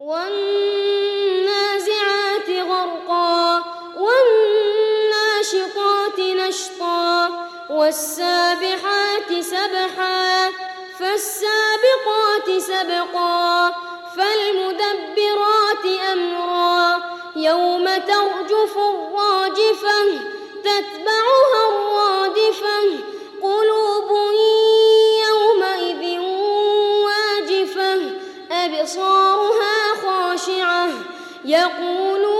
والنازعات غرقا والناشطات نشطا والسابحات سبحا فالسابقات سبقا فالمدبرات أمرا. يوم ترجف الراجفة تتبعها الرادفة قلوب يومئذ واجفة خاشعة يقولون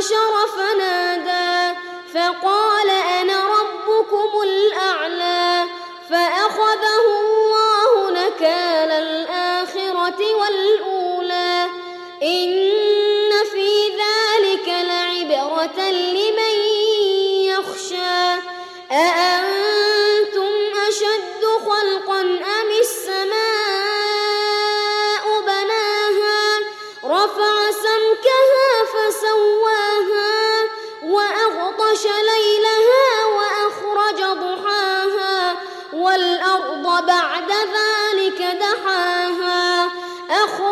فحشر فنادى فقال أنا ربكم الأعلى. فأخذه الله نكال الآخرة والأولى. إن في ذلك لعبرة لمن يخشى. أأنتم أشد خلقا أم السماء بناها؟ رفع سمكها فسواها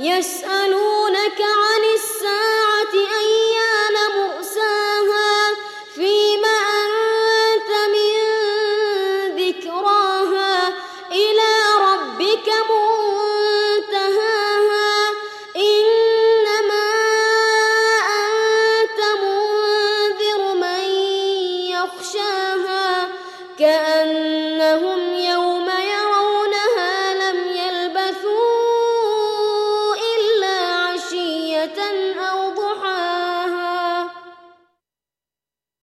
يسألونك عن الساعة أيان مرساها فيما أنت من ذكراها إلى ربك منتهاها إنما أنت منذر من يخشاها كأن